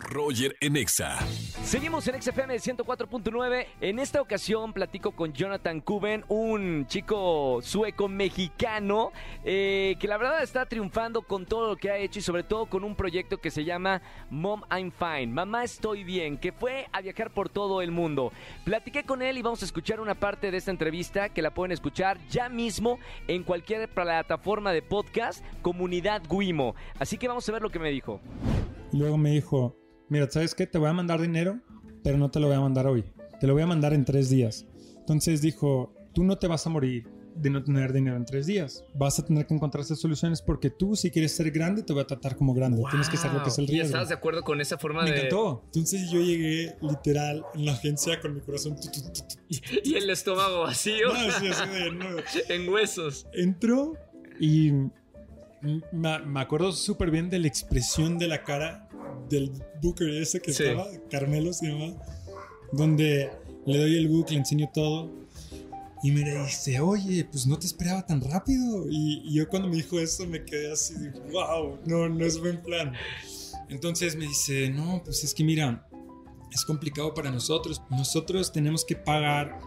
Roger en Exa. Seguimos en XFM 104.9. En esta ocasión platico con Jonathan Kuben, un chico sueco mexicano eh, que la verdad está triunfando con todo lo que ha hecho y sobre todo con un proyecto que se llama Mom I'm Fine, Mamá Estoy Bien, que fue a viajar por todo el mundo. Platiqué con él y vamos a escuchar una parte de esta entrevista que la pueden escuchar ya mismo en cualquier plataforma de podcast, Comunidad Guimo. Así que vamos a ver lo que me dijo. Luego me dijo, mira, ¿sabes qué? Te voy a mandar dinero, pero no te lo voy a mandar hoy. Te lo voy a mandar en tres días. Entonces dijo, tú no te vas a morir de no tener dinero en tres días. Vas a tener que encontrarse soluciones porque tú, si quieres ser grande, te voy a tratar como grande. Tienes que saber lo que es el ¿Y riesgo. estás de acuerdo con esa forma Me de...? encantó. Entonces yo llegué literal en la agencia con mi corazón. tu, tu, tu. Y el estómago vacío No, sí, así de, no. en huesos. Entró y me, me acuerdo súper bien de la expresión de la cara del Booker ese que Sí. estaba, Carmelo se llama, donde le doy el book, le enseño todo y me dice, oye, pues no te esperaba tan rápido. Y, y yo cuando me dijo eso me quedé así, de, wow, no, no es buen plan. Entonces me dice, no, pues es que mira, es complicado para nosotros. Nosotros tenemos que pagar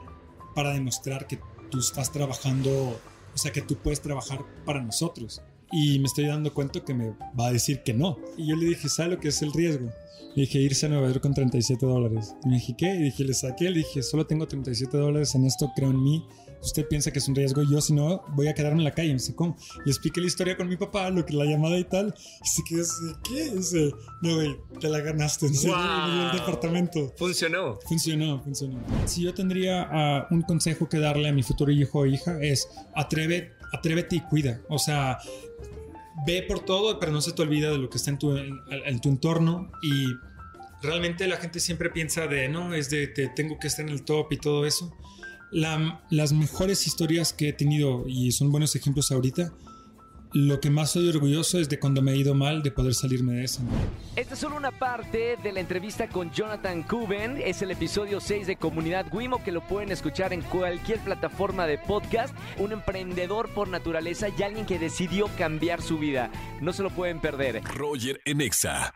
para demostrar que tú estás trabajando, o sea, que tú puedes trabajar para nosotros. Y me estoy dando cuenta que me va a decir que no. Y yo le dije, ¿sabe lo que es el riesgo? Le dije, irse a Nueva York con 37 dólares. Y me dije, ¿qué? Y dije, le saqué, le dije, solo tengo 37 dólares en esto, creo en mí. Usted piensa que es un riesgo, yo si no, voy a quedarme en la calle. Me dice, ¿cómo? Le expliqué la historia con mi papá, lo que la llamada y tal. Y se quedó así, ¿qué? Dice, no, güey, te la ganaste, en serio, Wow. el departamento. Funcionó. Funcionó, funcionó. Si yo tendría ah, un consejo que darle a mi futuro hijo o hija es atreve, atrévete y cuida. O sea, ve por todo, pero no se te olvida de lo que está en tu, en, en tu entorno y realmente la gente siempre piensa de, no, es de, te tengo que estar en el top y todo eso. La- las mejores historias que he tenido y son buenos ejemplos ahorita, lo que más soy orgulloso es de cuando me he ido mal, de poder salirme de eso. Esta es solo una parte de la entrevista con Jonathan Kuben. Es el episodio 6 de Comunidad Wimo que lo pueden escuchar en cualquier plataforma de podcast. Un emprendedor por naturaleza y alguien que decidió cambiar su vida. No se lo pueden perder. Roger en Exa.